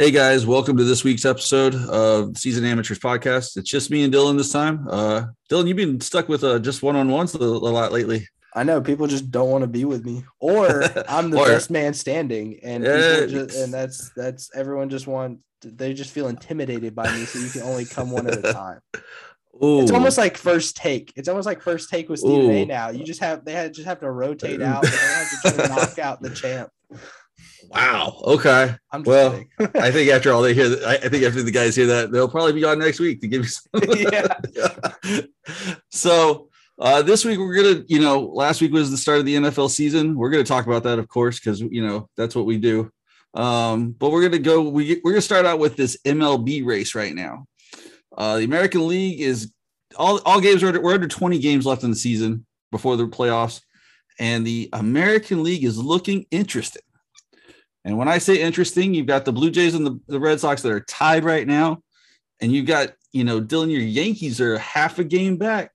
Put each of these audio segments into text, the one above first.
Hey guys, welcome to this week's episode of Season Amateurs Podcast. It's just me and Dylan this time. Uh, Dylan, you've been stuck with uh, just one on ones a, a lot lately. I know people just don't want to be with me, or I'm the Or- best man standing, and Yeah. just, and that's that's everyone just want they just feel intimidated by me, so you can only come one at a time. Ooh, It's almost like first take. It's almost like first take with Stephen Ooh. A. Now you just have they had, just have to rotate out. They have to try to knock out the champ. Wow. Okay. I'm just Well. I think after all they hear, I, I think after the guys hear that, they'll probably be on next week to give you some. yeah. so uh, this week we're gonna, you know, last week was the start of the NFL season. We're gonna talk about that, of course, because you know that's what we do. Um, but we're gonna go. We, we're gonna start out with this MLB race right now. Uh, the American League is all all games are under, we're under 20 games left in the season before the playoffs, and the American League is looking interesting. And when I say interesting, you've got the Blue Jays and the, the Red Sox that are tied right now. And you've got, you know, Dylan, your Yankees are half a game back,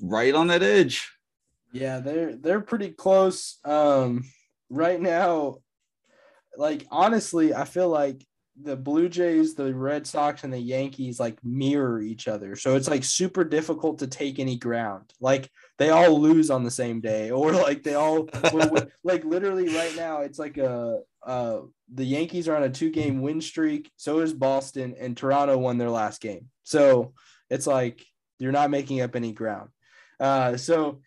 right on that edge. Yeah, they're they're pretty close. Um, right now, like honestly, I feel like the Blue Jays, the Red Sox, and the Yankees like mirror each other. So it's like super difficult to take any ground. Like they all lose on the same day, or like they all like literally right now, it's like a uh the Yankees are on a two game win streak. So is Boston, and Toronto won their last game. So it's like you're not making up any ground. Uh, so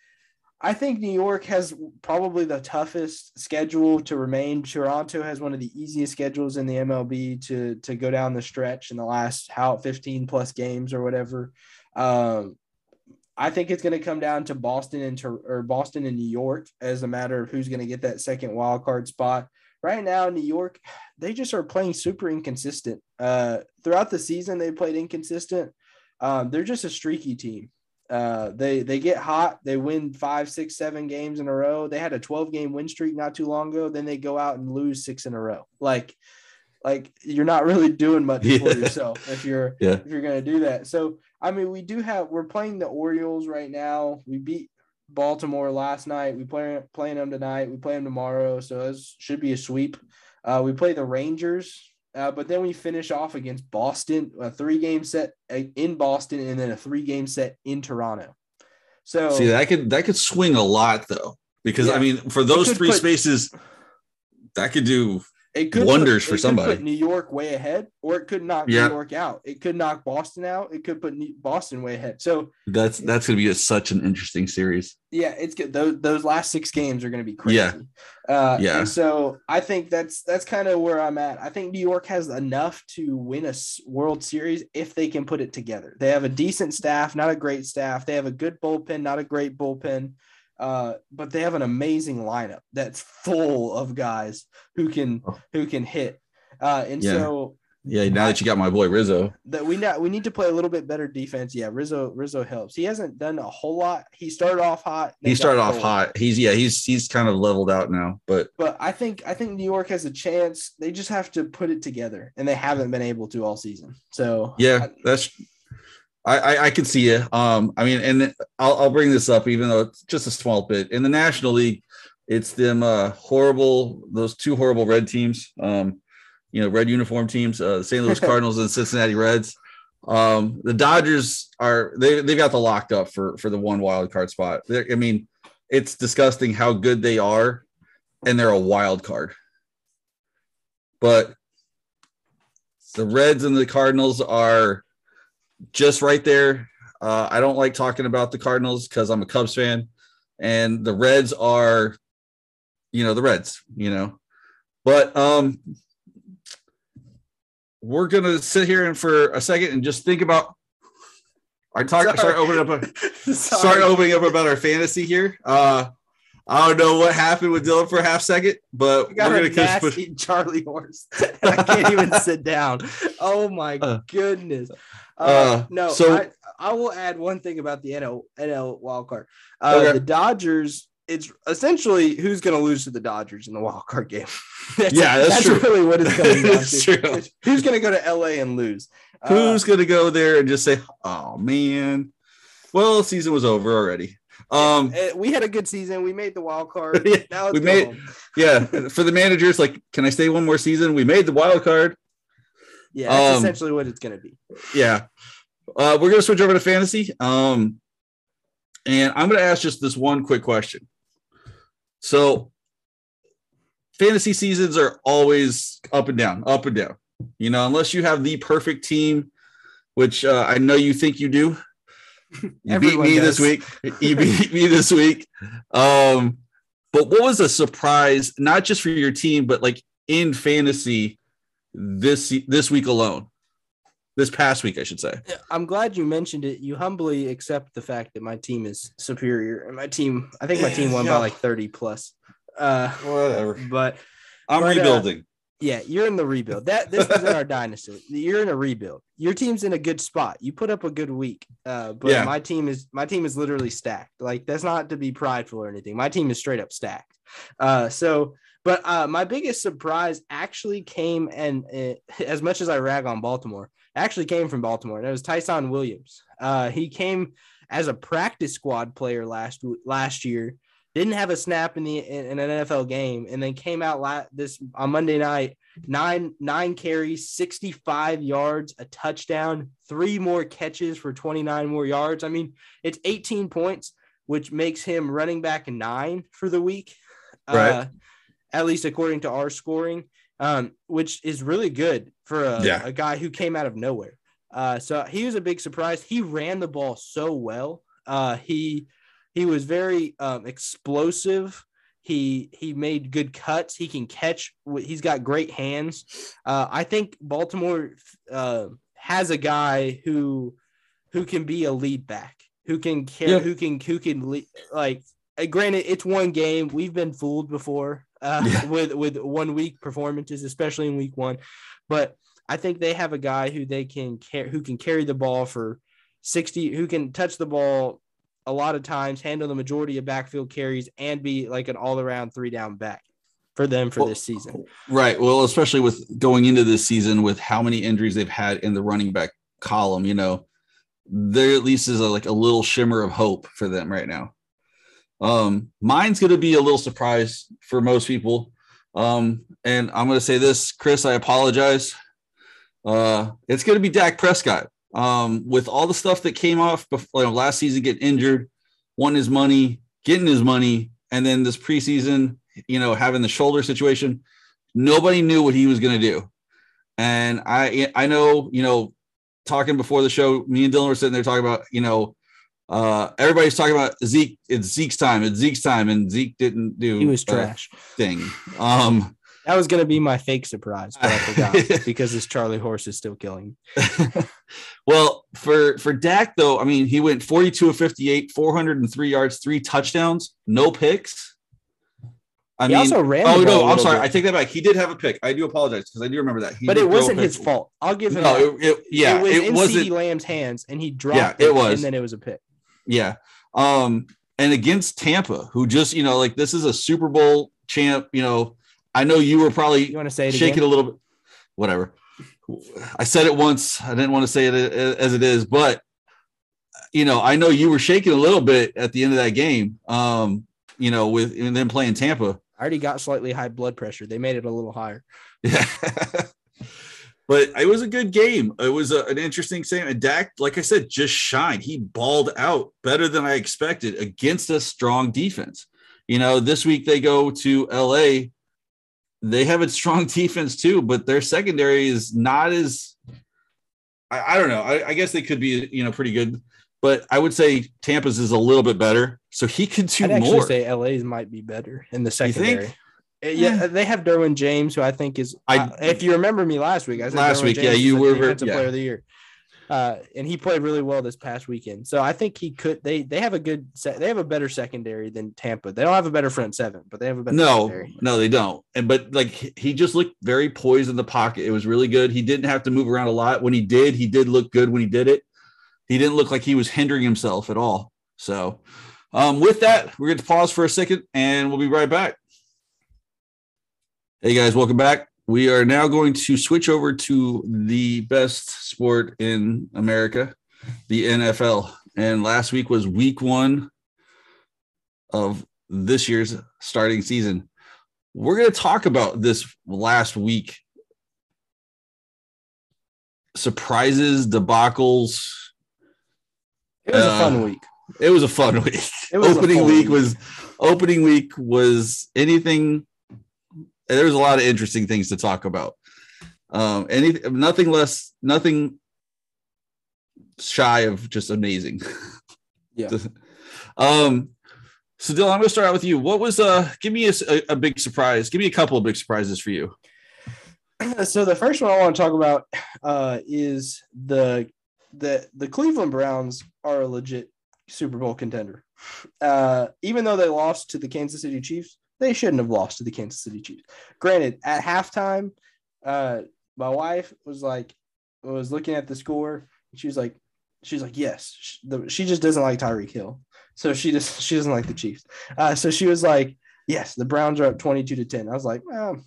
I think New York has probably the toughest schedule to remain. Toronto has one of the easiest schedules in the MLB to to go down the stretch in the last how 15 plus games or whatever. Um, I think it's going to come down to Boston and Tor- or Boston and New York as a matter of who's going to get that second wild card spot. Right now, New York, they just are playing super inconsistent. Uh, throughout the season, they played inconsistent. Um, they're just a streaky team. Uh, they they get hot. They win five, six, seven games in a row. They had a 12 game win streak not too long ago. Then they go out and lose six in a row. Like, like you're not really doing much for yourself if you're Yeah. if you're gonna do that. So I mean, we do have we're playing the Orioles right now. We beat Baltimore last night. We play playing them tonight. We play them tomorrow. So this should be a sweep. Uh, we play the Rangers. Uh, but then we finish off against Boston, a three game set in Boston, and then a three game set in Toronto. So See, that could that could swing a lot though, because I mean, for those three put- spaces, that could do it could wonders put, for it could somebody. put New York way ahead, or it could knock Yeah. New York out. It could knock Boston out. It could put New- Boston way ahead. So that's that's gonna be a, such an interesting series. yeah, it's good. Those those last six games are going to be crazy. Yeah. uh, Yeah. So I think that's that's kind of where I'm at. I think New York has enough to win a World Series if they can put it together. They have a decent staff, not a great staff. They have a good bullpen, not a great bullpen. Uh, but they have an amazing lineup that's full of guys who can Oh. who can hit. Uh, and Yeah. so Yeah, now that you got my boy Rizzo, that we not we need to play a little bit better defense. Yeah, Rizzo Rizzo helps. He hasn't done a whole lot. He started off hot. he started off cold. hot. He's yeah, he's he's kind of leveled out now, but But I think I think New York has a chance. They just have to put it together, and they haven't been able to all season. So Yeah, that's I, I I can see you. Um, I mean, and I'll I'll bring this up, even though it's just a small bit. In the National League, it's them uh horrible those two horrible red teams. Um, you know, red uniform teams, uh St. Louis Cardinals and Cincinnati Reds. Um, the Dodgers are they they've got the locked up for for the one wild card spot. They're, I mean, it's disgusting how good they are, and they're a wild card. But the Reds and the Cardinals are just right there. Uh, I don't like talking about the Cardinals because I'm a Cubs fan, and the Reds are, you know, the Reds, you know. But um, we're gonna sit here and for a second and just think about. I talk. Sorry. Start opening up. A, start opening up about our fantasy here. Uh, I don't know what happened with Dylan for a half second, but We got we're gonna push. Charlie horse. I can't even sit down. Oh my Uh, goodness. Uh, uh, no, so- I, I will add one thing about the NL NL wild card. Uh, Okay. The Dodgers. It's essentially who's going to lose to the Dodgers in the wild card game. that's, Yeah, that's true. really what it's coming down That's to. true. Who's going to go to LA and lose? Uh, Who's gonna go there and just say, "Oh man"? Well, season was over already. Um, Uh, we had a good season. We made the wild card. Yeah, we made- home. yeah. For the managers, like, can I stay one more season? We made the wild card. Yeah, that's Um, essentially what it's gonna be. yeah. Uh, we're gonna switch over to fantasy. Um, and I'm gonna ask just this one quick question. So, fantasy seasons are always up and down, up and down. You know, unless you have the perfect team, which uh, I know you think you do. You beat me this week. You beat me this week. Um, but what was a surprise, not just for your team, but like in fantasy this this week alone? This past week, I should say. I'm glad you mentioned it. You humbly accept the fact that my team is superior, and my team. I think my team won Yeah. by like 30 plus. Uh, Whatever. but I'm But, uh, rebuilding. Yeah, you're in the rebuild. That this is in our dynasty. You're in a rebuild. Your team's in a good spot. You put up a good week. Uh, but Yeah. my team is my team is literally stacked. Like that's not to be prideful or anything. My team is straight up stacked. Uh, so but uh, my biggest surprise actually came and uh, as much as I rag on Baltimore, actually came from Baltimore. And it was Ty'Son Williams. Uh, he came as a practice squad player last last year didn't have a snap in the in, in an NFL game, and then came out la- this on Monday night, nine nine carries, sixty five yards, a touchdown, three more catches for twenty nine more yards. I mean, it's eighteen points, which makes him running back nine for the week, Right. uh, at least according to our scoring, um, which is really good for a, Yeah. a guy who came out of nowhere. Uh, so he was a big surprise. He ran the ball so well. Uh, he he was very um, explosive. He he made good cuts. He can catch. He's got great hands. Uh, I think Baltimore uh, has a guy who who can be a lead back, who can carry, Yeah. who can who can lead, like. uh, Granted, it's one game. We've been fooled before uh, Yeah. with with one week performances, especially in week one. But I think they have a guy who they can care who can carry the ball for 60 who can touch the ball a lot of times, handle the majority of backfield carries, and be like an all-around three down back for them for Well, this season. Right. Well, especially with going into this season with how many injuries they've had in the running back column, you know, there at least is a, like a little shimmer of hope for them right now. Um, mine's going to be a little surprise for most people. Um, and I'm going to say this, Chris, I apologize. Uh, it's going to be Dak Prescott. Um, with all the stuff that came off before you know, last season, getting injured, wanting his money, getting his money, and then this preseason, you know, having the shoulder situation, nobody knew what he was going to do. And I, I know, you know, talking before the show, me and Dylan were sitting there talking about, you know, uh, everybody's talking about Zeke. It's Zeke's time. It's Zeke's time, and Zeke didn't do He was trash. thing. Um, That was going to be my fake surprise, but I forgot because this Charlie horse is still killing. well, for for Dak though, I mean, he went 42 of 58, 403 yards, three touchdowns, no picks. I he mean, also ran. oh no, I'm sorry, bit, I take that back. He did have a pick. I do apologize because I do remember that. He but it wasn't his fault. I'll give him. No, it, it- yeah, it was it, in wasn't. CeeDee Lamb's hands, and he dropped. Yeah, it was. and then it was a pick. Yeah. Um, and against Tampa, who just, you know, like this is a Super Bowl champ, you know. I know you were probably You want to say it shaking again? a little bit. Whatever. I said it once. I didn't want to say it as it is, but you know, I know you were shaking a little bit at the end of that game. Um, you know, with and then playing Tampa. I already got slightly high blood pressure. They made it a little higher. Yeah. but it was a good game. It was a, an interesting game. And Dak, like I said, just shined. He balled out better than I expected against a strong defense. You know, this week they go to LA. They have a strong defense too, but their secondary is not as I, I don't know. I, I guess they could be, you know, pretty good. But I would say Tampa's is a little bit better. So he could do I'd actually more. say LA's might be better in the secondary. Uh, Yeah, they have Derwin James, who I think is. I- uh, if you remember me last week, I said Last Derwin week, James yeah, you were very- defensive yeah. player of the year, uh, and he played really well this past weekend. So I think he could. They they have a good. Se- they have a better secondary than Tampa. They don't have a better front seven, but they have a better. no, secondary. no, they don't. And but like he- he just looked very poised in the pocket. It was really good. He didn't have to move around a lot. When he did, he did look good when he did it. He didn't look like he was hindering himself at all. So um, with that, we're going to pause for a second and we'll be right back. Hey guys, welcome back. We are now going to switch over to the best sport in America, the NFL. And last week was week one of this year's starting season. We're going to talk about this last week surprises, debacles. It was Uh, a fun week. It was a fun week. Opening week, week. was opening week was anything. There was a lot of interesting things to talk about. Um, any nothing less, nothing shy of just amazing. Yeah. um. So Dylan, I'm going to start out with you. What was uh? Give me a big surprise. Give me a couple of big surprises for you. so the first one I want to talk about uh, is the the the Cleveland Browns are a legit Super Bowl contender. Uh, even though they lost to the Kansas City Chiefs, they shouldn't have lost to the Kansas City Chiefs. Granted, at halftime, uh, my wife was like was looking at the score. And she was like, she was like, yes, she, the, she just doesn't like Tyreek Hill, so she just she doesn't like the Chiefs. Uh, so she was like, yes, the Browns are up twenty two to ten. I was like, well,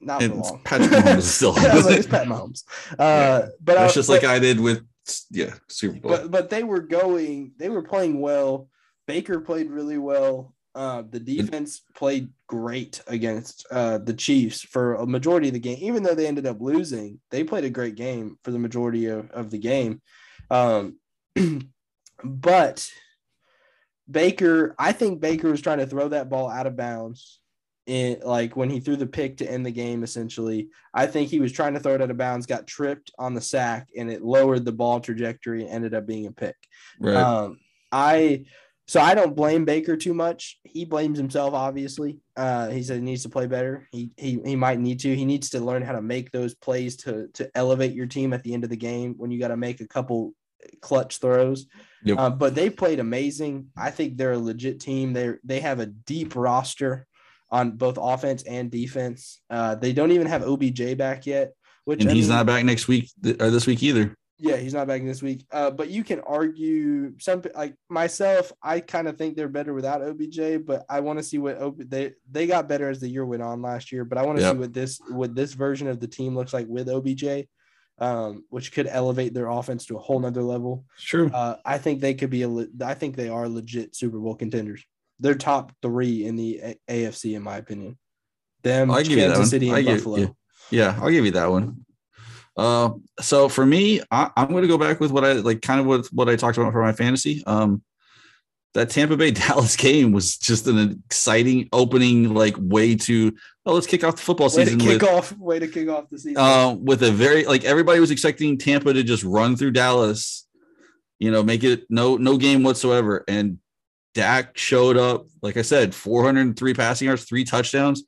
not for long. Patrick Mahomes still. I was like, it's Pat Mahomes. Uh, but That's I, just but, like I did with yeah Super Bowl. but but they were going, they were playing well. Baker played really well. Uh, the defense played great against uh, the Chiefs for a majority of the game. Even though they ended up losing, they played a great game for the majority of, of the game. Um, but Baker, I think Baker was trying to throw that ball out of bounds. In like when he threw the pick to end the game, essentially, I think he was trying to throw it out of bounds, got tripped on the sack, and it lowered the ball trajectory and ended up being a pick. right. Um, I so I don't blame Baker too much. He blames himself, obviously. Uh, he said he needs to play better. He, he he might need to. He needs to learn how to make those plays to to elevate your team at the end of the game when you got to make a couple clutch throws. Yep. Uh, but they played amazing. I think they're a legit team. They they have a deep roster on both offense and defense. Uh, they don't even have OBJ back yet, which and I he's mean- not back next week th- or this week either. Yeah, he's not back this week. Uh, but you can argue some like myself. I kind of think they're better without OBJ, but I want to see what OB, they they got better as the year went on last year. But I want to Yep. see what this what this version of the team looks like with OBJ, um, which could elevate their offense to a whole nother level. Sure. Uh, I think they could be a. I think they are legit Super Bowl contenders. They're top three in the a- AFC, in my opinion. Them, I'll give you that Kansas one. City, and I give- Buffalo. yeah. Yeah, I'll give you that one. Uh, so for me, I, I'm going to go back with what I like, kind of with what I talked about for my fantasy. Um, that Tampa Bay Dallas game was just an exciting opening, like way to oh, let's kick off the football Way to season kick with off. Way to kick off the season. uh, with a very like everybody was expecting Tampa to just run through Dallas, you know, make it no no game whatsoever. And Dak showed up, like I said, 403 passing yards, three touchdowns.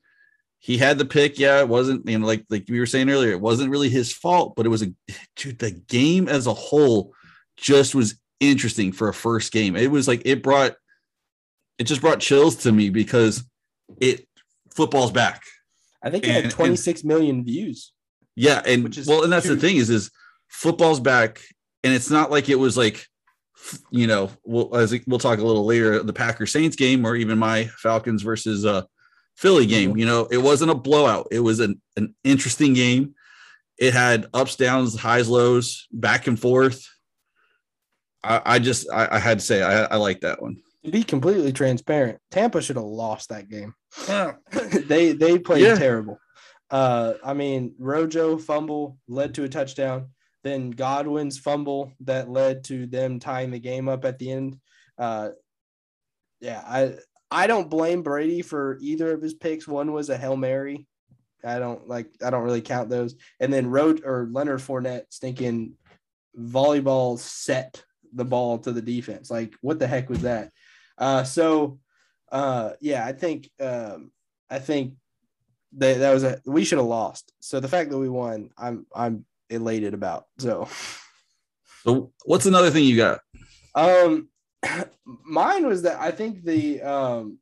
He had the pick. Yeah, it wasn't, you know, like like we were saying earlier, it wasn't really his fault, but it was a dude, the game as a whole just was interesting for a first game. It was like it brought it just brought chills to me because it football's back. I think it and- had and- 26 million views. Yeah, and Which is well, and that's the thing is, is football's back, and it's not like it was like, you know, we'll as we'll talk a little later, the Packers Saints game, or even my Falcons versus uh Philly game. Mhm. You know, it wasn't a blowout. It was an an interesting game. It had ups, downs, highs, lows, back and forth. I, I just I, I had to say I, I like that one. To be completely transparent, Tampa should have lost that game. they they played Yeah. terrible. Uh, I mean, Rojo fumble led to a touchdown. Then Godwin's fumble that led to them tying the game up at the end. Uh, yeah, I I don't blame Brady for either of his picks. One was a hail mary. I don't like. I don't really count those. And then Road or Leonard Fournette stinking volleyball set the ball to the defense. Like, what the heck was that? Uh, so, uh, yeah, I think um, I think that that was a we should have lost. So the fact that we won, I'm I'm elated about. So, So what's another thing you got? um, mine was that I think the um,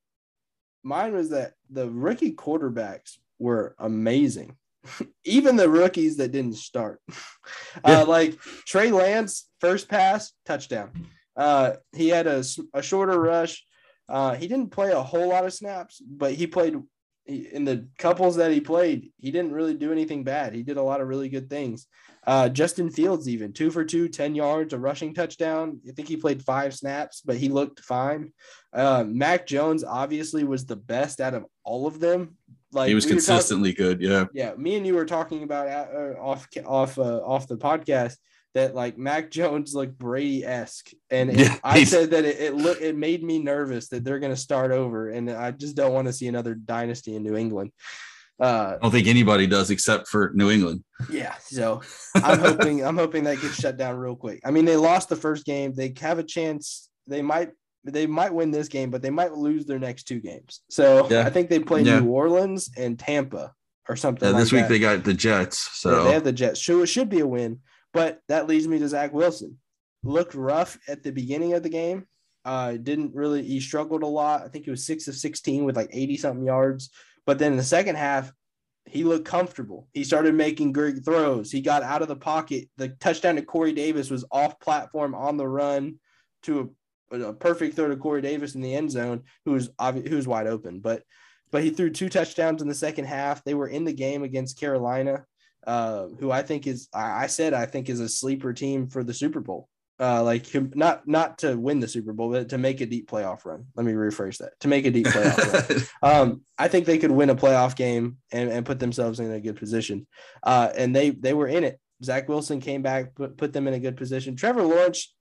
mine was that the rookie quarterbacks were amazing. Even the rookies that didn't start, uh, like Trey Lance, first pass, touchdown. Uh, he had a, a shorter rush. Uh, he didn't play a whole lot of snaps, but he played he- in the couples that he played. He didn't really do anything bad. He did a lot of really good things. Uh, Justin Fields, even two for two, 10 yards, a rushing touchdown. I think he played five snaps, but he looked fine. Uh, Mac Jones obviously was the best out of all of them. Like he was we were talking- consistently good. Yeah. yeah, me and you were talking about uh, off off uh, off the podcast that like Mac Jones looked Brady esque, and it- Yeah, I said that it it, look, it made me nervous that they're going to start over, and I just don't want to see another dynasty in New England. Uh, I don't think anybody does except for New England. yeah, so I'm hoping I'm hoping that gets shut down real quick. I mean, they lost the first game; they have a chance. They might they might win this game, but they might lose their next two games. So Yeah. I think they play Yeah. New Orleans and Tampa or something. Like this week that. they got the Jets. Yeah, So they have the Jets. So it should be a win. But that leads me to Zach Wilson. Looked rough at the beginning of the game. Uh, didn't really. He struggled a lot. I think he was six of sixteen with like eighty something yards. But then in the second half, he looked comfortable. He started making great throws. He got out of the pocket. The touchdown to Corey Davis was off platform on the run to a, a perfect throw to Corey Davis in the end zone, who was obvi- who was wide open. But but he threw two touchdowns in the second half. They were in the game against Carolina uh, who I think is I, said I think is a sleeper team for the Super Bowl. Uh, like him, not not to win the Super Bowl, but to make a deep playoff run. Let me rephrase that: to make a deep playoff run. Um, I think they could win a playoff game and, and put themselves in a good position. Uh, and they they were in it. Zach Wilson came back, put, put them in a good position. Trevor Lawrence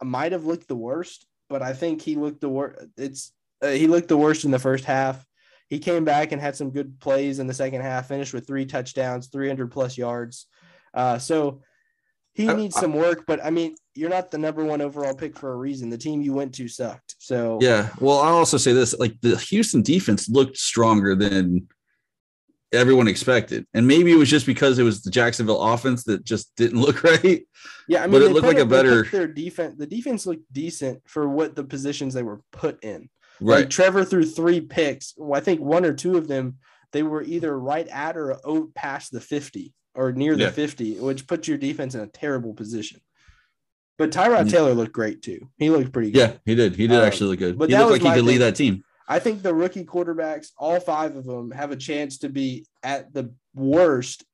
might have looked the worst, but I think he looked the worst. It's uh, he looked the worst in the first half. He came back and had some good plays in the second half. Finished with three touchdowns, three hundred plus yards. Uh, so he I- needs some work. But I mean, you're not the number one overall pick for a reason. The team you went to sucked. So yeah. Well, I'll also say this: like the Houston defense looked stronger than everyone expected, and maybe it was just because it was the Jacksonville offense that just didn't look right. Yeah, I mean, But it looked like a they better- Their defense, the defense looked decent for what the positions they were put in. Right. Like Trevor threw three picks. Well, I think one or two of them they were either right at or past the fifty or near the Yeah. fifty, which puts your defense in a terrible position. But Tyrod Mm. Taylor looked great too. He looked pretty good. yeah, he did. He did Um, actually look good. but he looked like he could lead that team. I think the rookie quarterbacks, all five of them, have a chance to be at the worst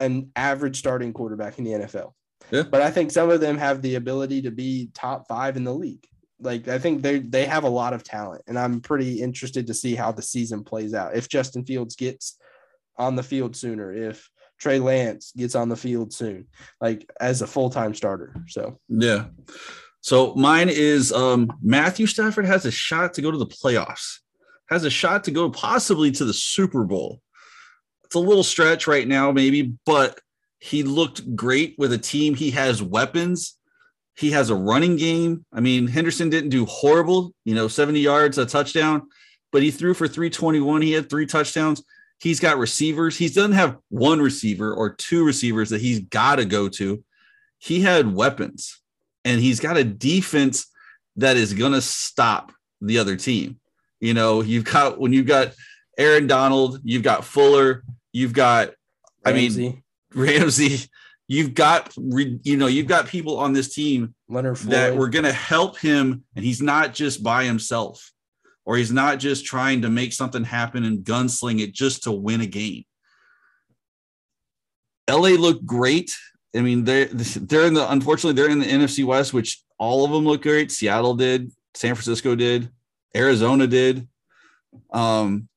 an average starting quarterback in the NFL. Yeah. But I think some of them have the ability to be top five in the league. Like I think they they have a lot of talent, and I'm pretty interested to see how the season plays out. If Justin Fields gets on the field sooner, if Trey Lance gets on the field soon, like as a full time starter. So Yeah. So mine is um Matthew Stafford has a shot to go to the playoffs, has a shot to go possibly to the Super Bowl. It's a little stretch right now, maybe, but he looked great with a team. He has weapons. He has a running game. I mean, Henderson didn't do horrible, you know, 70 yards, a touchdown, but he threw for 321. He had three touchdowns. He's got receivers. He doesn't have one receiver or two receivers that he's got to go to. He had weapons and he's got a defense that is going to stop the other team. You know, you've got when you've got Aaron Donald, you've got Fuller, you've got I mean, Ramsey, Ramsey, you've got you know, you've got people on this team Leonard Floyd, that were going to help him and he's not just by himself or he's not just trying to make something happen and gunsling it just to win a game. LA looked great. I mean, they're they're in the unfortunately they're in the NFC West, which all of them look great. Seattle did, San Francisco did, Arizona did. Um,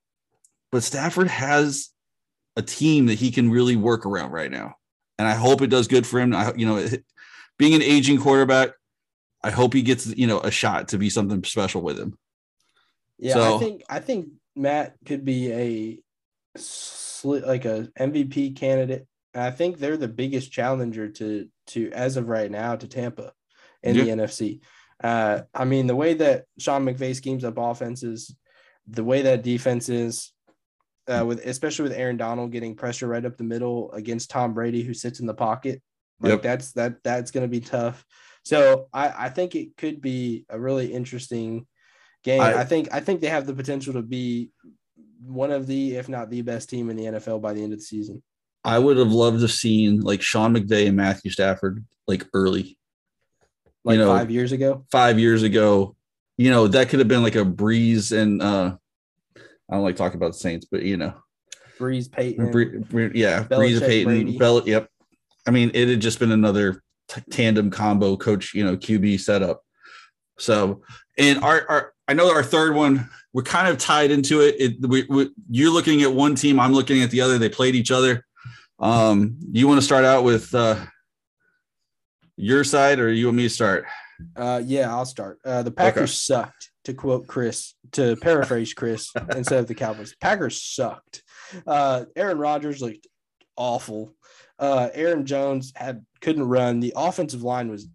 but Stafford has a team that he can really work around right now, and I hope it does good for him. I, you know, it, being an aging quarterback, I hope he gets you know a shot to be something special with him. Yeah, So- I think I think Matt could be a like a MVP candidate. And I think they're the biggest challenger to to as of right now to Tampa in the NFC. Uh, I mean, the way that Sean McVay schemes up offenses, the way that defense is, uh, with especially with Aaron Donald getting pressure right up the middle against Tom Brady, who sits in the pocket, like Yep. that's that that's going to be tough. So I I think it could be a really interesting game. I- I, think I think they have the potential to be one of the, if not the best team in the NFL by the end of the season. I would have loved to have seen like Sean McVay and Matthew Stafford like early Like know, five years ago. five years ago. You know, that could have been like a breeze and uh I don't like talking about the Saints, but you know, Brees Payton. Bree- Bree- yeah, Brees Payton, Brady. Bell, yep. I mean, it had just been another t- tandem combo coach, you know, QB setup. So, and our, our I know our third one, we're kind of tied into it. it we, we, you're looking at one team, I'm looking at the other. They played each other. Um, you want to start out with uh, your side, or you want me to start? Uh, yeah, I'll start. Uh, the Packers okay. sucked, to quote Chris, to paraphrase Chris instead of the Cowboys. Packers sucked. Uh, Aaron Rodgers looked awful. Uh, Aaron Jones had couldn't run. The offensive line was,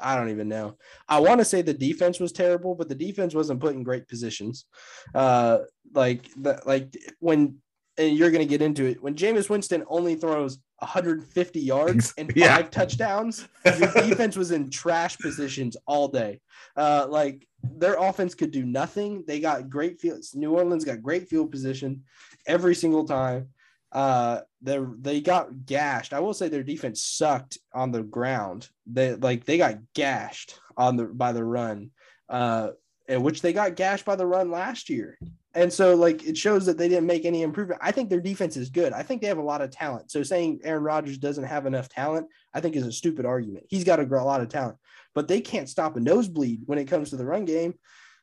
I don't even know. I want to say the defense was terrible, but the defense wasn't put in great positions. Uh, like the, like when and you're going to get into it when Jameis Winston only throws 150 yards and five yeah. touchdowns. Your defense was in trash positions all day. Uh, like their offense could do nothing. They got great fields. New Orleans got great field position every single time. Uh, they they got gashed. I will say their defense sucked on the ground. They like they got gashed on the by the run. Uh, in which they got gashed by the run last year. And so, like, it shows that they didn't make any improvement. I think their defense is good. I think they have a lot of talent. So, saying Aaron Rodgers doesn't have enough talent, I think is a stupid argument. He's got a lot of talent, but they can't stop a nosebleed when it comes to the run game.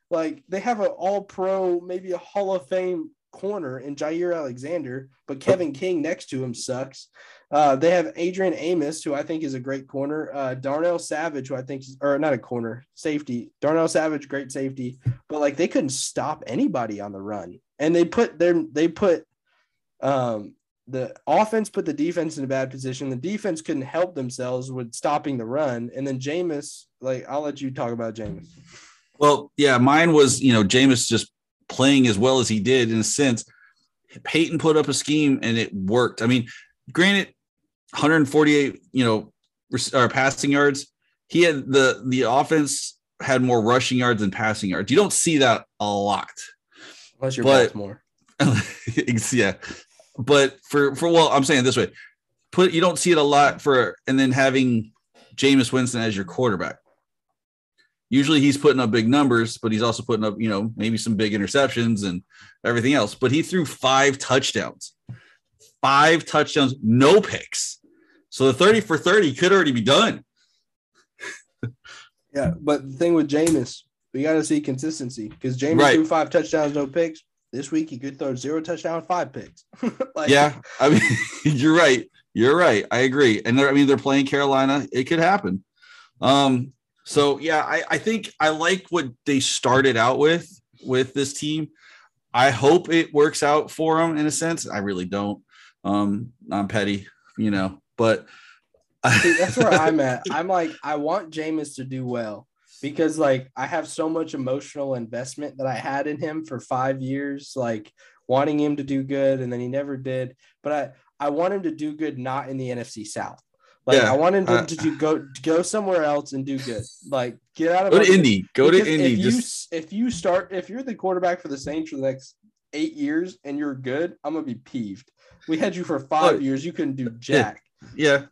Like, they have an all pro, maybe a Hall of Fame corner in Jaire Alexander, but Kevin King next to him sucks. Uh, they have Adrian Amos, who I think is a great corner. Uh, Darnell Savage, who I think, is, or not a corner, safety. Darnell Savage, great safety, but like they couldn't stop anybody on the run, and they put their they put um, the offense put the defense in a bad position. The defense couldn't help themselves with stopping the run, and then Jameis, like I'll let you talk about Jameis. Well, yeah, mine was you know Jameis just playing as well as he did in a sense. Payton put up a scheme and it worked. I mean, granted, 148, you know, or passing yards. He had the the offense had more rushing yards than passing yards. You don't see that a lot. Unless you're but, Baltimore. yeah. But for for well, I'm saying this way. Put you don't see it a lot for and then having Jameis Winston as your quarterback. Usually he's putting up big numbers, but he's also putting up, you know, maybe some big interceptions and everything else. But he threw five touchdowns. Five touchdowns, no picks so the 30 for 30 could already be done. yeah, but the thing with Jameis, we got to see consistency because Jameis right. threw five touchdowns, no picks. This week he could throw zero touchdown, five picks. like, yeah, I mean, you're right. You're right. I agree. And I mean, they're playing Carolina. It could happen. Um, so yeah, I, I think I like what they started out with with this team. I hope it works out for them in a sense. I really don't. Um, I'm petty, you know, but See, that's where I'm at. I'm like, I want Jameis to do well because like I have so much emotional investment that I had in him for five years, like wanting him to do good, and then he never did. But I I want him to do good, not in the NFC South. Like yeah, I want him to, uh, to do, go go somewhere else and do good. Like get out of go to Indy. Go to Indy. If just... you if you start if you're the quarterback for the Saints for the next eight years and you're good, I'm gonna be peeved. We had you for five years. You couldn't do jack. Yeah.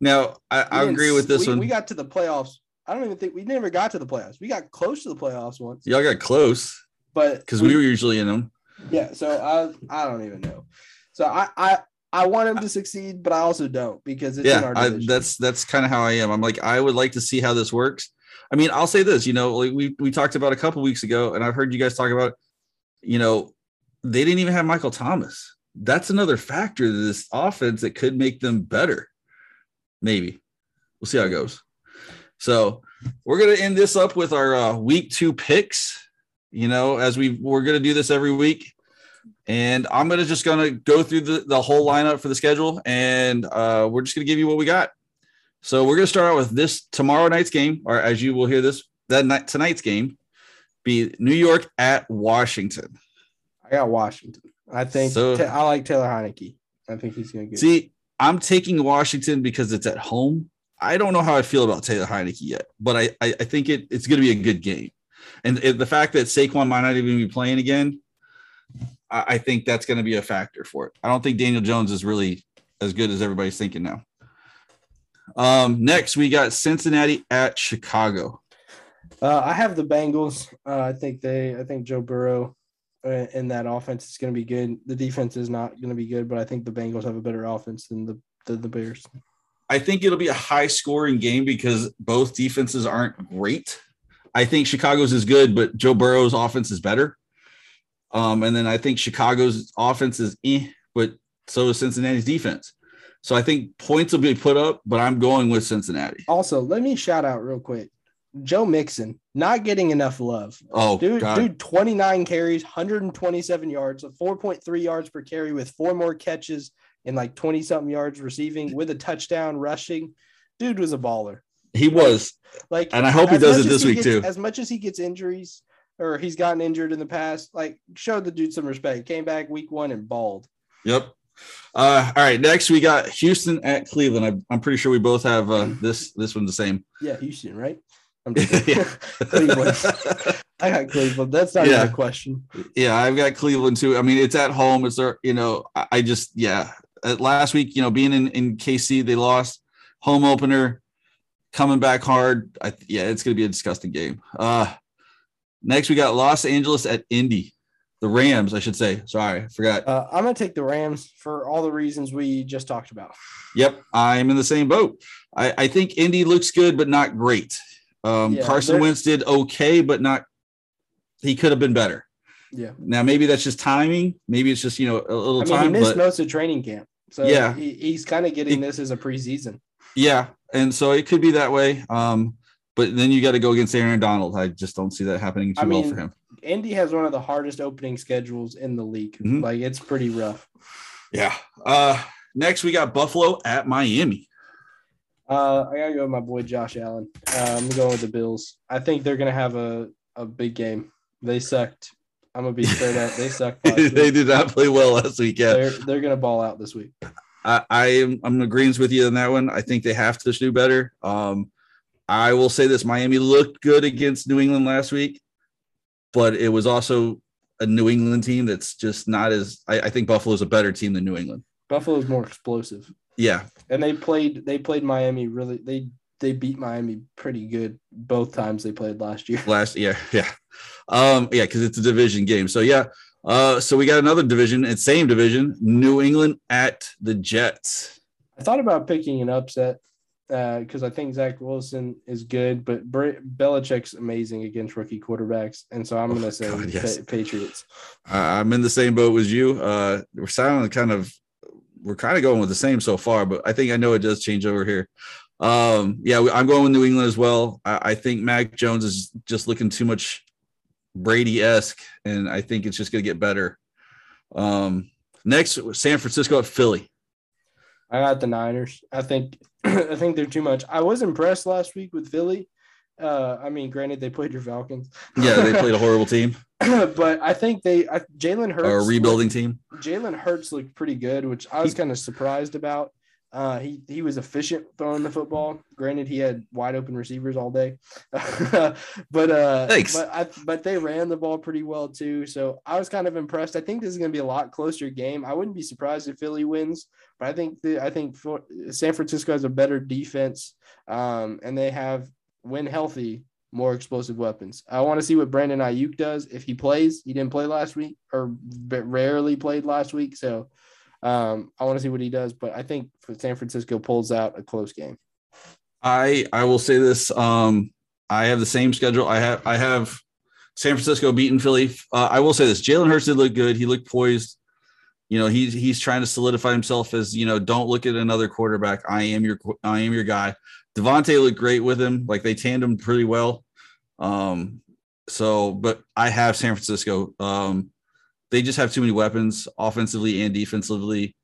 Now I, I agree with this we, one. We got to the playoffs. I don't even think we never got to the playoffs. We got close to the playoffs once. Y'all got close, but because we, we, were usually in them. Yeah. So I I don't even know. So I I I want him to succeed, but I also don't because it's yeah. I, that's that's kind of how I am. I'm like I would like to see how this works. I mean, I'll say this. You know, like we we talked about a couple weeks ago, and I've heard you guys talk about. You know, they didn't even have Michael Thomas that's another factor to this offense that could make them better. Maybe we'll see how it goes. So we're gonna end this up with our uh, week two picks. You know, as we we're gonna do this every week, and I'm gonna just gonna go through the, the whole lineup for the schedule, and uh, we're just gonna give you what we got. So we're gonna start out with this tomorrow night's game, or as you will hear this that night tonight's game, be New York at Washington. I got Washington. I think so, I like Taylor Heinicke. I think he's going to get. See, I'm taking Washington because it's at home. I don't know how I feel about Taylor Heinicke yet, but I I, I think it, it's going to be a good game, and it, the fact that Saquon might not even be playing again, I, I think that's going to be a factor for it. I don't think Daniel Jones is really as good as everybody's thinking now. Um, next we got Cincinnati at Chicago. Uh, I have the Bengals. Uh, I think they. I think Joe Burrow uh, in that offense is going to be good. The defense is not going to be good, but I think the Bengals have a better offense than the than the Bears. I think it'll be a high scoring game because both defenses aren't great. I think Chicago's is good, but Joe Burrow's offense is better. Um, and then I think Chicago's offense is eh, but so is Cincinnati's defense. So I think points will be put up, but I'm going with Cincinnati. Also, let me shout out real quick. Joe Mixon not getting enough love. Oh, Dude, God. dude, 29 carries, 127 yards, 4.3 yards per carry with four more catches and like 20 something yards receiving with a touchdown rushing. Dude was a baller. he was. Like, And I hope he does it this week, gets- too. As much as he gets injuries or he's gotten injured in the past, like, show the dude some respect. Came back week one and balled. Yep. Uh, all right. Next, we got Houston at Cleveland. I, I'm pretty sure we both have uh, this this one the same. Yeah, Houston, right? I'm just Yeah. Cleveland. I got Cleveland. That's not Yeah. a question. Yeah, I've got Cleveland too. I mean, it's at home. It's their, you know, I just, yeah. Uh, last week, you know, being in, in KC, they lost home opener, coming back hard. I, yeah, it's going to be a disgusting game. Uh, next, we got Los Angeles at Indy, the Rams, I should say. Sorry, I forgot. Uh, I'm gonna take the Rams for all the reasons we just talked about. Yep, I'm in the same boat. I, I think Indy looks good, but not great. Um, Yeah, Carson Wentz did okay, but not. He could have been better. Yeah, Now, maybe that's just timing. Maybe it's just you know a little I mean, he missed But most of training camp, so Yeah. he, he's kind of getting He- this as a preseason. yeah, and so it could be that way. Um, but then you got to go against Aaron Donald. I just don't see that happening too I well for him. Indy has one of the hardest opening schedules in the league. Mhm. Like it's pretty rough. Yeah. Uh, next we got Buffalo at Miami. Uh, I gotta go with my boy Josh Allen. Uh, I'm going with the Bills. I think they're gonna have a, a big game. They sucked. I'm gonna be straight up. They suck. they did not play well last week. Yeah. They're they're gonna ball out this week. I, I am I'm in agreement with you on that one. I think they have to do better. Um, I will say this: Miami looked good against New England last week, but it was also a New England team that's just not as. I, I think Buffalo's a better team than New England. Buffalo's more explosive, Yeah, and they played they played Miami really. They they beat Miami pretty good both times they played last year. last year, yeah um yeah because it's a division game. So yeah, uh, so we got another division. It's same division. New England at the Jets. I thought about picking an upset because I think Zach Wilson is good, but Br- Belichick's amazing against rookie quarterbacks, and so I'm Oh, going to say God, yes. Pa- Patriots. Uh, I'm in the same boat as you. Uh, we're sounding kind of, we're kind of going with the same so far, but I think I know it does change over here. Um, yeah, I'm going with New England as well. I, I think Mac Jones is just looking too much Brady esque, and I think it's just going to get better. Um, next, San Francisco at Philly. I got the Niners. I think I think they're too much. I was impressed last week with Philly. Uh, I mean, granted, they played your Falcons. Yeah, they played a horrible team but I think they I, Jalen Hurts or a rebuilding team. Jalen Hurts looked pretty good, which I was kind of surprised about. Uh, he he was efficient throwing the football. Granted, he had wide open receivers all day, but uh, Thanks. But I, but they ran the ball pretty well too. So I was kind of impressed. I think this is going to be a lot closer game. I wouldn't be surprised if Philly wins, but I think the, I think for, San Francisco has a better defense, um, and they have when healthy more explosive weapons. I want to see what Brandon Aiyuk does if he plays. He didn't play last week or rarely played last week, so um, I want to see what he does. But I think San Francisco pulls out a close game. I I will say this. Um, I have the same schedule. I have I have San Francisco beating Philly. Uh, I will say this: Jalen Hurts did look good. He looked poised. You know, he's he's trying to solidify himself as you know. Don't look at another quarterback. I am your I am your guy. DeVonta looked great with him. Like they tandemed pretty well. Um, so, but I have San Francisco. Um, they just have too many weapons, offensively and defensively,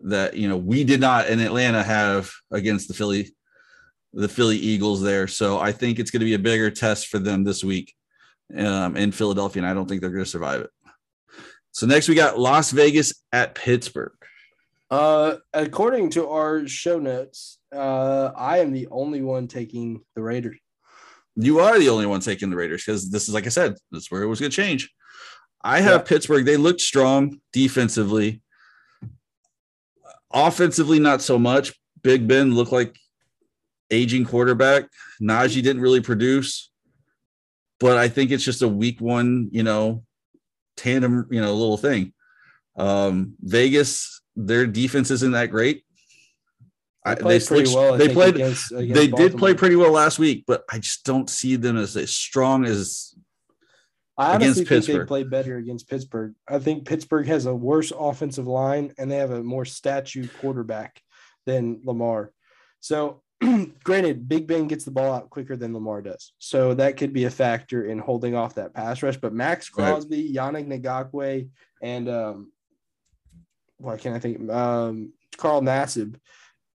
that you know we did not in Atlanta have against the Philly the Philly Eagles there. So I think it's going to be a bigger test for them this week um, in Philadelphia, and I don't think they're going to survive it. So next we got Las Vegas at Pittsburgh. Uh, according to our show notes, uh, I am the only one taking the Raiders. You are the only one taking the Raiders because this is like I said, that's where it was going to change. I have Yeah. Pittsburgh. They looked strong defensively. Offensively, not so much. Big Ben looked like aging quarterback. Najee didn't really produce, but I think it's just a week one, you know, tandem, you know, little thing. Um, Vegas, their defense isn't that great. I, They they played pretty switched- well. I they played. against- against They did play pretty well last week, but I just don't see them as as strong as I against honestly think they play better against Pittsburgh. I think Pittsburgh has a worse offensive line and they have a more statue quarterback than Lamar. So, granted, Big Ben gets the ball out quicker than Lamar does. So that could be a factor in holding off that pass rush. But Max Right. Crosby, Yannick Ngakoue, and um, why can't I think? Um, Carl Nassib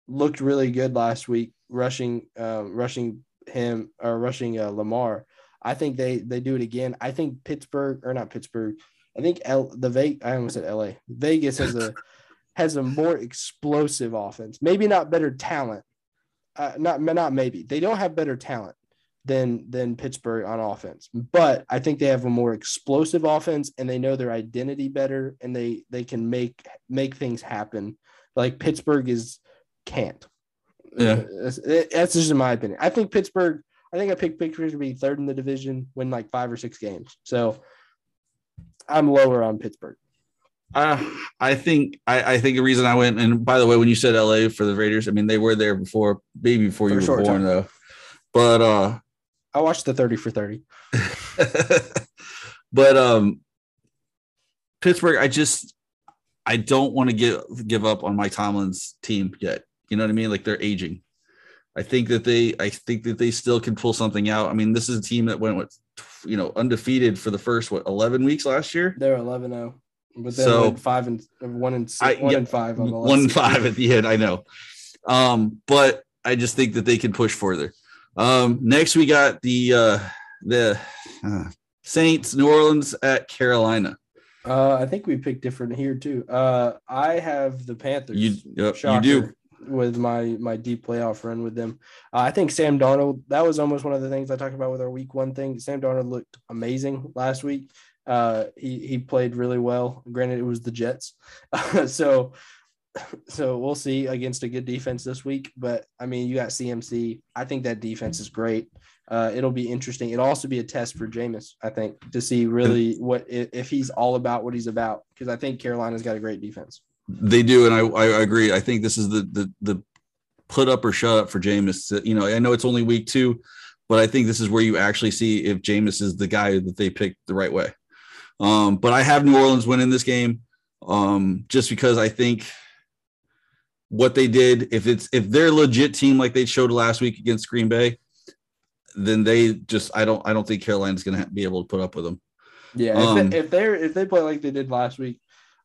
looked really good last week, rushing, um, rushing him or rushing uh, Lamar. I think they they do it again. I think Pittsburgh or not Pittsburgh. I think L, the Ve- I almost said L.A. Vegas has a has a more explosive offense. Maybe not better talent. Uh, not not maybe they don't have better talent than than Pittsburgh on offense, but I think they have a more explosive offense and they know their identity better and they they can make make things happen. Like Pittsburgh is can't. Yeah. that's, that's just in my opinion. I think Pittsburgh. I think I picked Pittsburgh to be third in the division, win like five or six games. So I'm lower on Pittsburgh. Uh, I think I, I think the reason I went and by the way, when you said LA for the Raiders, I mean they were there before, maybe before For you were born time. though. But uh I watched the 30 for 30. but um Pittsburgh, I just I don't want to give give up on Mike Tomlin's team yet. You know what I mean? Like they're aging. I think that they I think that they still can pull something out. I mean, this is a team that went with you know undefeated for the first what 11 weeks last year. They're 11 0. But then So- five and one and six, I- one yeah, and five on the last one six five at the end. I know, um, but I just think that they can push further. Um, next, we got the uh, the uh, Saints, New Orleans at Carolina. Uh, I think we picked different here too. Uh, I have the Panthers. You yep, you do. With my my deep playoff run with them. Uh, I think Sam Darnold That was almost one of the things I talked about with our week one thing. Sam Darnold looked amazing last week. Uh, he he played really well. Granted, it was the Jets, so so we'll see against a good defense this week. But I mean, you got CMC. I think that defense is great. Uh, it'll be interesting. It'll also be a test for Jameis, I think, to see really what if if he's all about what he's about. Because I think Carolina's got a great defense. They do, and I, I agree. I think this is the the the put up or shut up for Jameis. You know, I know it's only week two, but I think this is where you actually see if Jameis is the guy that they picked the right way. Um, but I have New Orleans winning this game, um, just because I think what they did, if it's if they're a legit team like they showed last week against Green Bay, then they just I don't I don't think Carolina's going to be able to put up with them. Yeah, Um, if, they, if they're if they play like they did last week,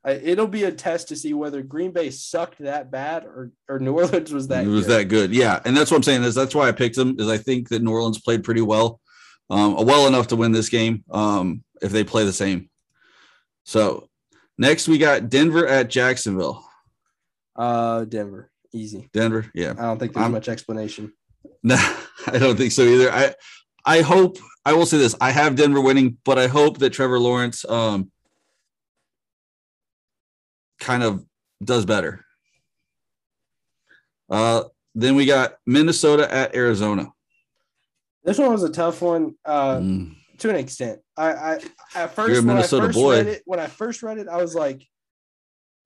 it'll be a test to see whether Green Bay sucked that bad or or New Orleans was that. it was good. that good. Yeah. And that's what I'm saying is that's why I picked them is I think that New Orleans played pretty well, um, well enough to win this game um, if they play the same. So next we got Denver at Jacksonville. Uh, Denver, easy. Denver. Yeah. I don't think there's I'm- much explanation. No, I don't think so either. I I hope I will say this. I have Denver winning, but I hope that Trevor Lawrence um kind of does better. Uh then we got Minnesota at Arizona. This one was a tough one. Uh, Mm. to an extent. I, I at first You're a when Minnesota I first boy. read it, when I first read it, I was like,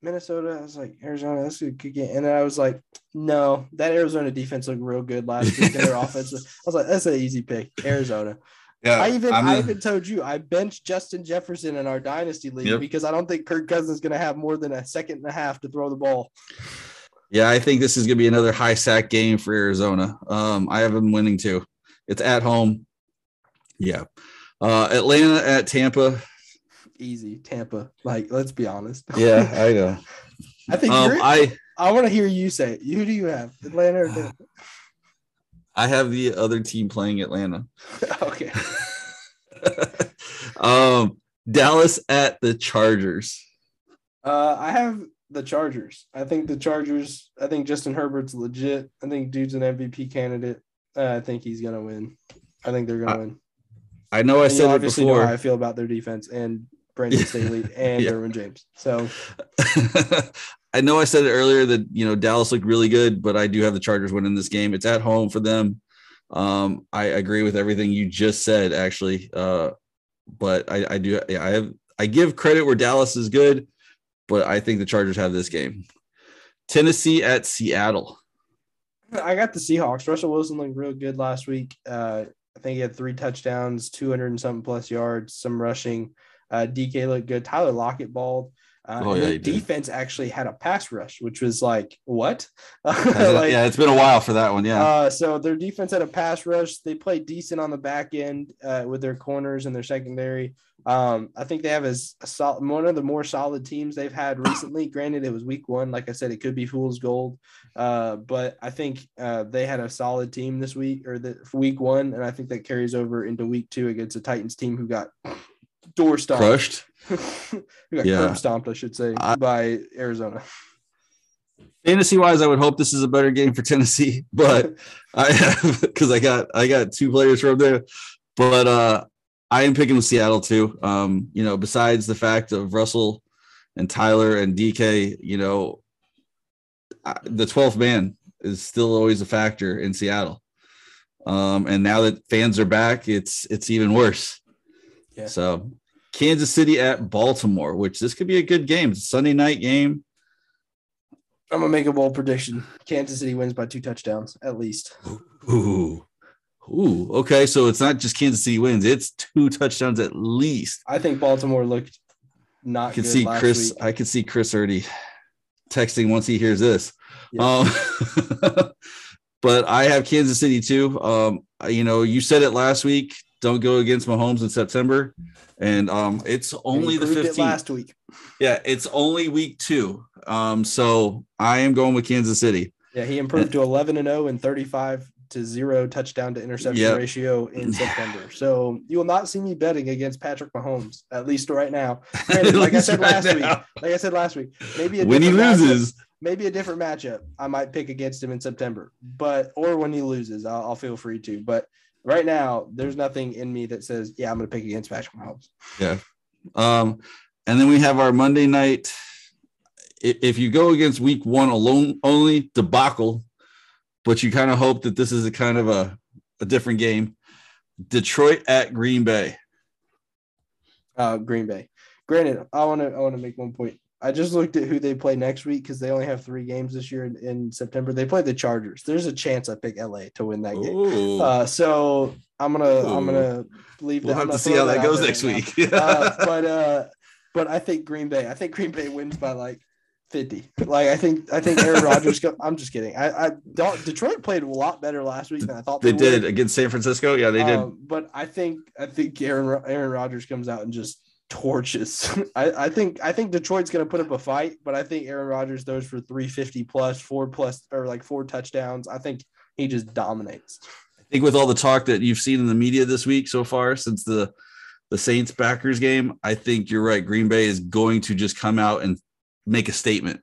Minnesota. I was like Arizona. That's a good game. And then I was like, no, that Arizona defense looked real good last week. and their offense. I was like, that's an easy pick, Arizona. Yeah, I even I'm I even told you I benched Justin Jefferson in our dynasty league Yep. because I don't think Kirk Cousins is going to have more than a second and a half to throw the ball. Yeah, I think this is going to be another high sack game for Arizona. Um, I have them winning too. It's at home. Yeah. Uh, Atlanta at Tampa. Easy, Tampa. Like, let's be honest. Yeah, I know. I think Um, I, I want to hear you say it. Who do you have? Atlanta or Tampa? I have the other team playing Atlanta. okay. um, Dallas at the Chargers. Uh, I have the Chargers. I think the Chargers. I think Justin Herbert's legit. I think dude's an MVP candidate. Uh, I think he's gonna win. I think they're gonna I- win. I know I And said it obviously know before. how I feel about their defense and Brandon Staley and Yeah. Derwin James. So I know I said it earlier that you know Dallas looked really good, but I do have the Chargers winning this game. It's at home for them. Um, I agree with everything you just said, actually. Uh, but I, I do, yeah, I have, I give credit where Dallas is good, but I think the Chargers have this game. Tennessee at Seattle. I got the Seahawks. Russell Wilson looked real good last week. Uh, I think he had three touchdowns, 200 and something plus yards, some rushing. Uh, DK looked good. Tyler Lockett balled. Uh, oh, yeah, the defense actually had a pass rush, which was like, what? like, yeah, it's been a while for that one. Yeah. Uh, so their defense had a pass rush. They played decent on the back end uh, with their corners and their secondary. Um, I think they have as a solid, one of the more solid teams they've had recently. Granted, it was week one. Like I said, it could be fool's gold. Uh, but I think uh, they had a solid team this week or the week one, and I think that carries over into week two against a Titans team who got door stomped. Crushed. got yeah. curb stomped, I should say, I, by Arizona. Fantasy wise, I would hope this is a better game for Tennessee, but I have because I got I got two players from there. But uh I am picking with Seattle too. Um, you know, besides the fact of Russell and Tyler and DK, you know, the 12th man is still always a factor in Seattle. Um, and now that fans are back, it's it's even worse. Yeah. So Kansas City at Baltimore, which this could be a good game. It's a Sunday night game. I'm gonna make a bold prediction. Kansas City wins by two touchdowns at least. Ooh. Ooh, okay. So it's not just Kansas City wins, it's two touchdowns at least. I think Baltimore looked not I can see Chris. Week. I can see Chris already texting once he hears this. Um, but I have Kansas City too. Um, you know, you said it last week. Don't go against Mahomes in September and um, it's only the 15th last week. Yeah, it's only week two. Um, so I am going with Kansas City. Yeah, he improved and, to 11 and 0 and 35 to zero touchdown to interception yep. ratio in September. So you will not see me betting against Patrick Mahomes, at least right now. Granted, like I said right last now. week, like I said last week, maybe when he loses, matchup, maybe a different matchup, I might pick against him in September. But or when he loses, I'll, I'll feel free to. But right now, there's nothing in me that says, yeah, I'm going to pick against Patrick Mahomes. Yeah. Um, and then we have our Monday night. If you go against week one alone only debacle, but you kind of hope that this is a kind of a, a different game. Detroit at Green Bay. Uh, Green Bay. Granted, I want to I want to make one point. I just looked at who they play next week because they only have three games this year in, in, September. They play the Chargers. There's a chance I pick LA to win that game. Uh, so I'm gonna Ooh. I'm gonna leave. We'll have to see how that goes next week. uh, but uh, but I think Green Bay. I think Green Bay wins by like 50. Like I think I think Aaron Rodgers. Go, I'm just kidding. I, I don't. Detroit played a lot better last week than I thought they, they did against San Francisco. Yeah, they did. Um, but I think I think Aaron Aaron Rodgers comes out and just torches. I, I think I think Detroit's gonna put up a fight, but I think Aaron Rodgers throws for 350 plus, four plus or like four touchdowns. I think he just dominates. I think with all the talk that you've seen in the media this week so far since the the Saints Packers game, I think you're right. Green Bay is going to just come out and make a statement.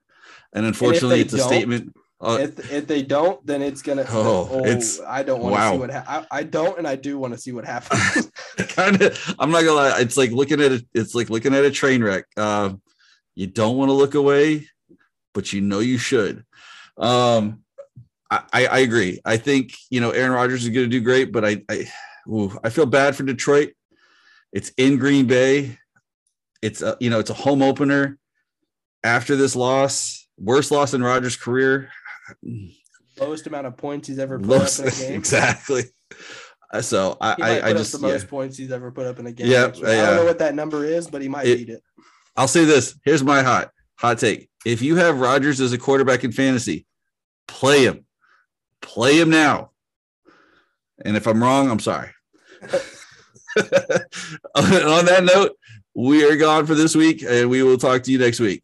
And unfortunately, and it's a statement uh, if, if they don't, then it's gonna. Oh, oh it's. I don't want to wow. see what ha- I, I don't, and I do want to see what happens. kind of. I'm not gonna lie. It's like looking at it. It's like looking at a train wreck. Uh, you don't want to look away, but you know you should. Um, I, I agree. I think you know Aaron Rodgers is going to do great, but I I, ooh, I feel bad for Detroit. It's in Green Bay. It's a you know it's a home opener. After this loss, worst loss in Rodgers' career lowest amount of points he's ever put lowest, up in a game. Exactly. Uh, so I, I, I just the most points he's ever put up in a game. Yeah, I don't know what that number is, but he might it, beat it. I'll say this. Here's my hot hot take. If you have Rodgers as a quarterback in fantasy, play him. Play him now. And if I'm wrong, I'm sorry. on that note, we are gone for this week, and we will talk to you next week.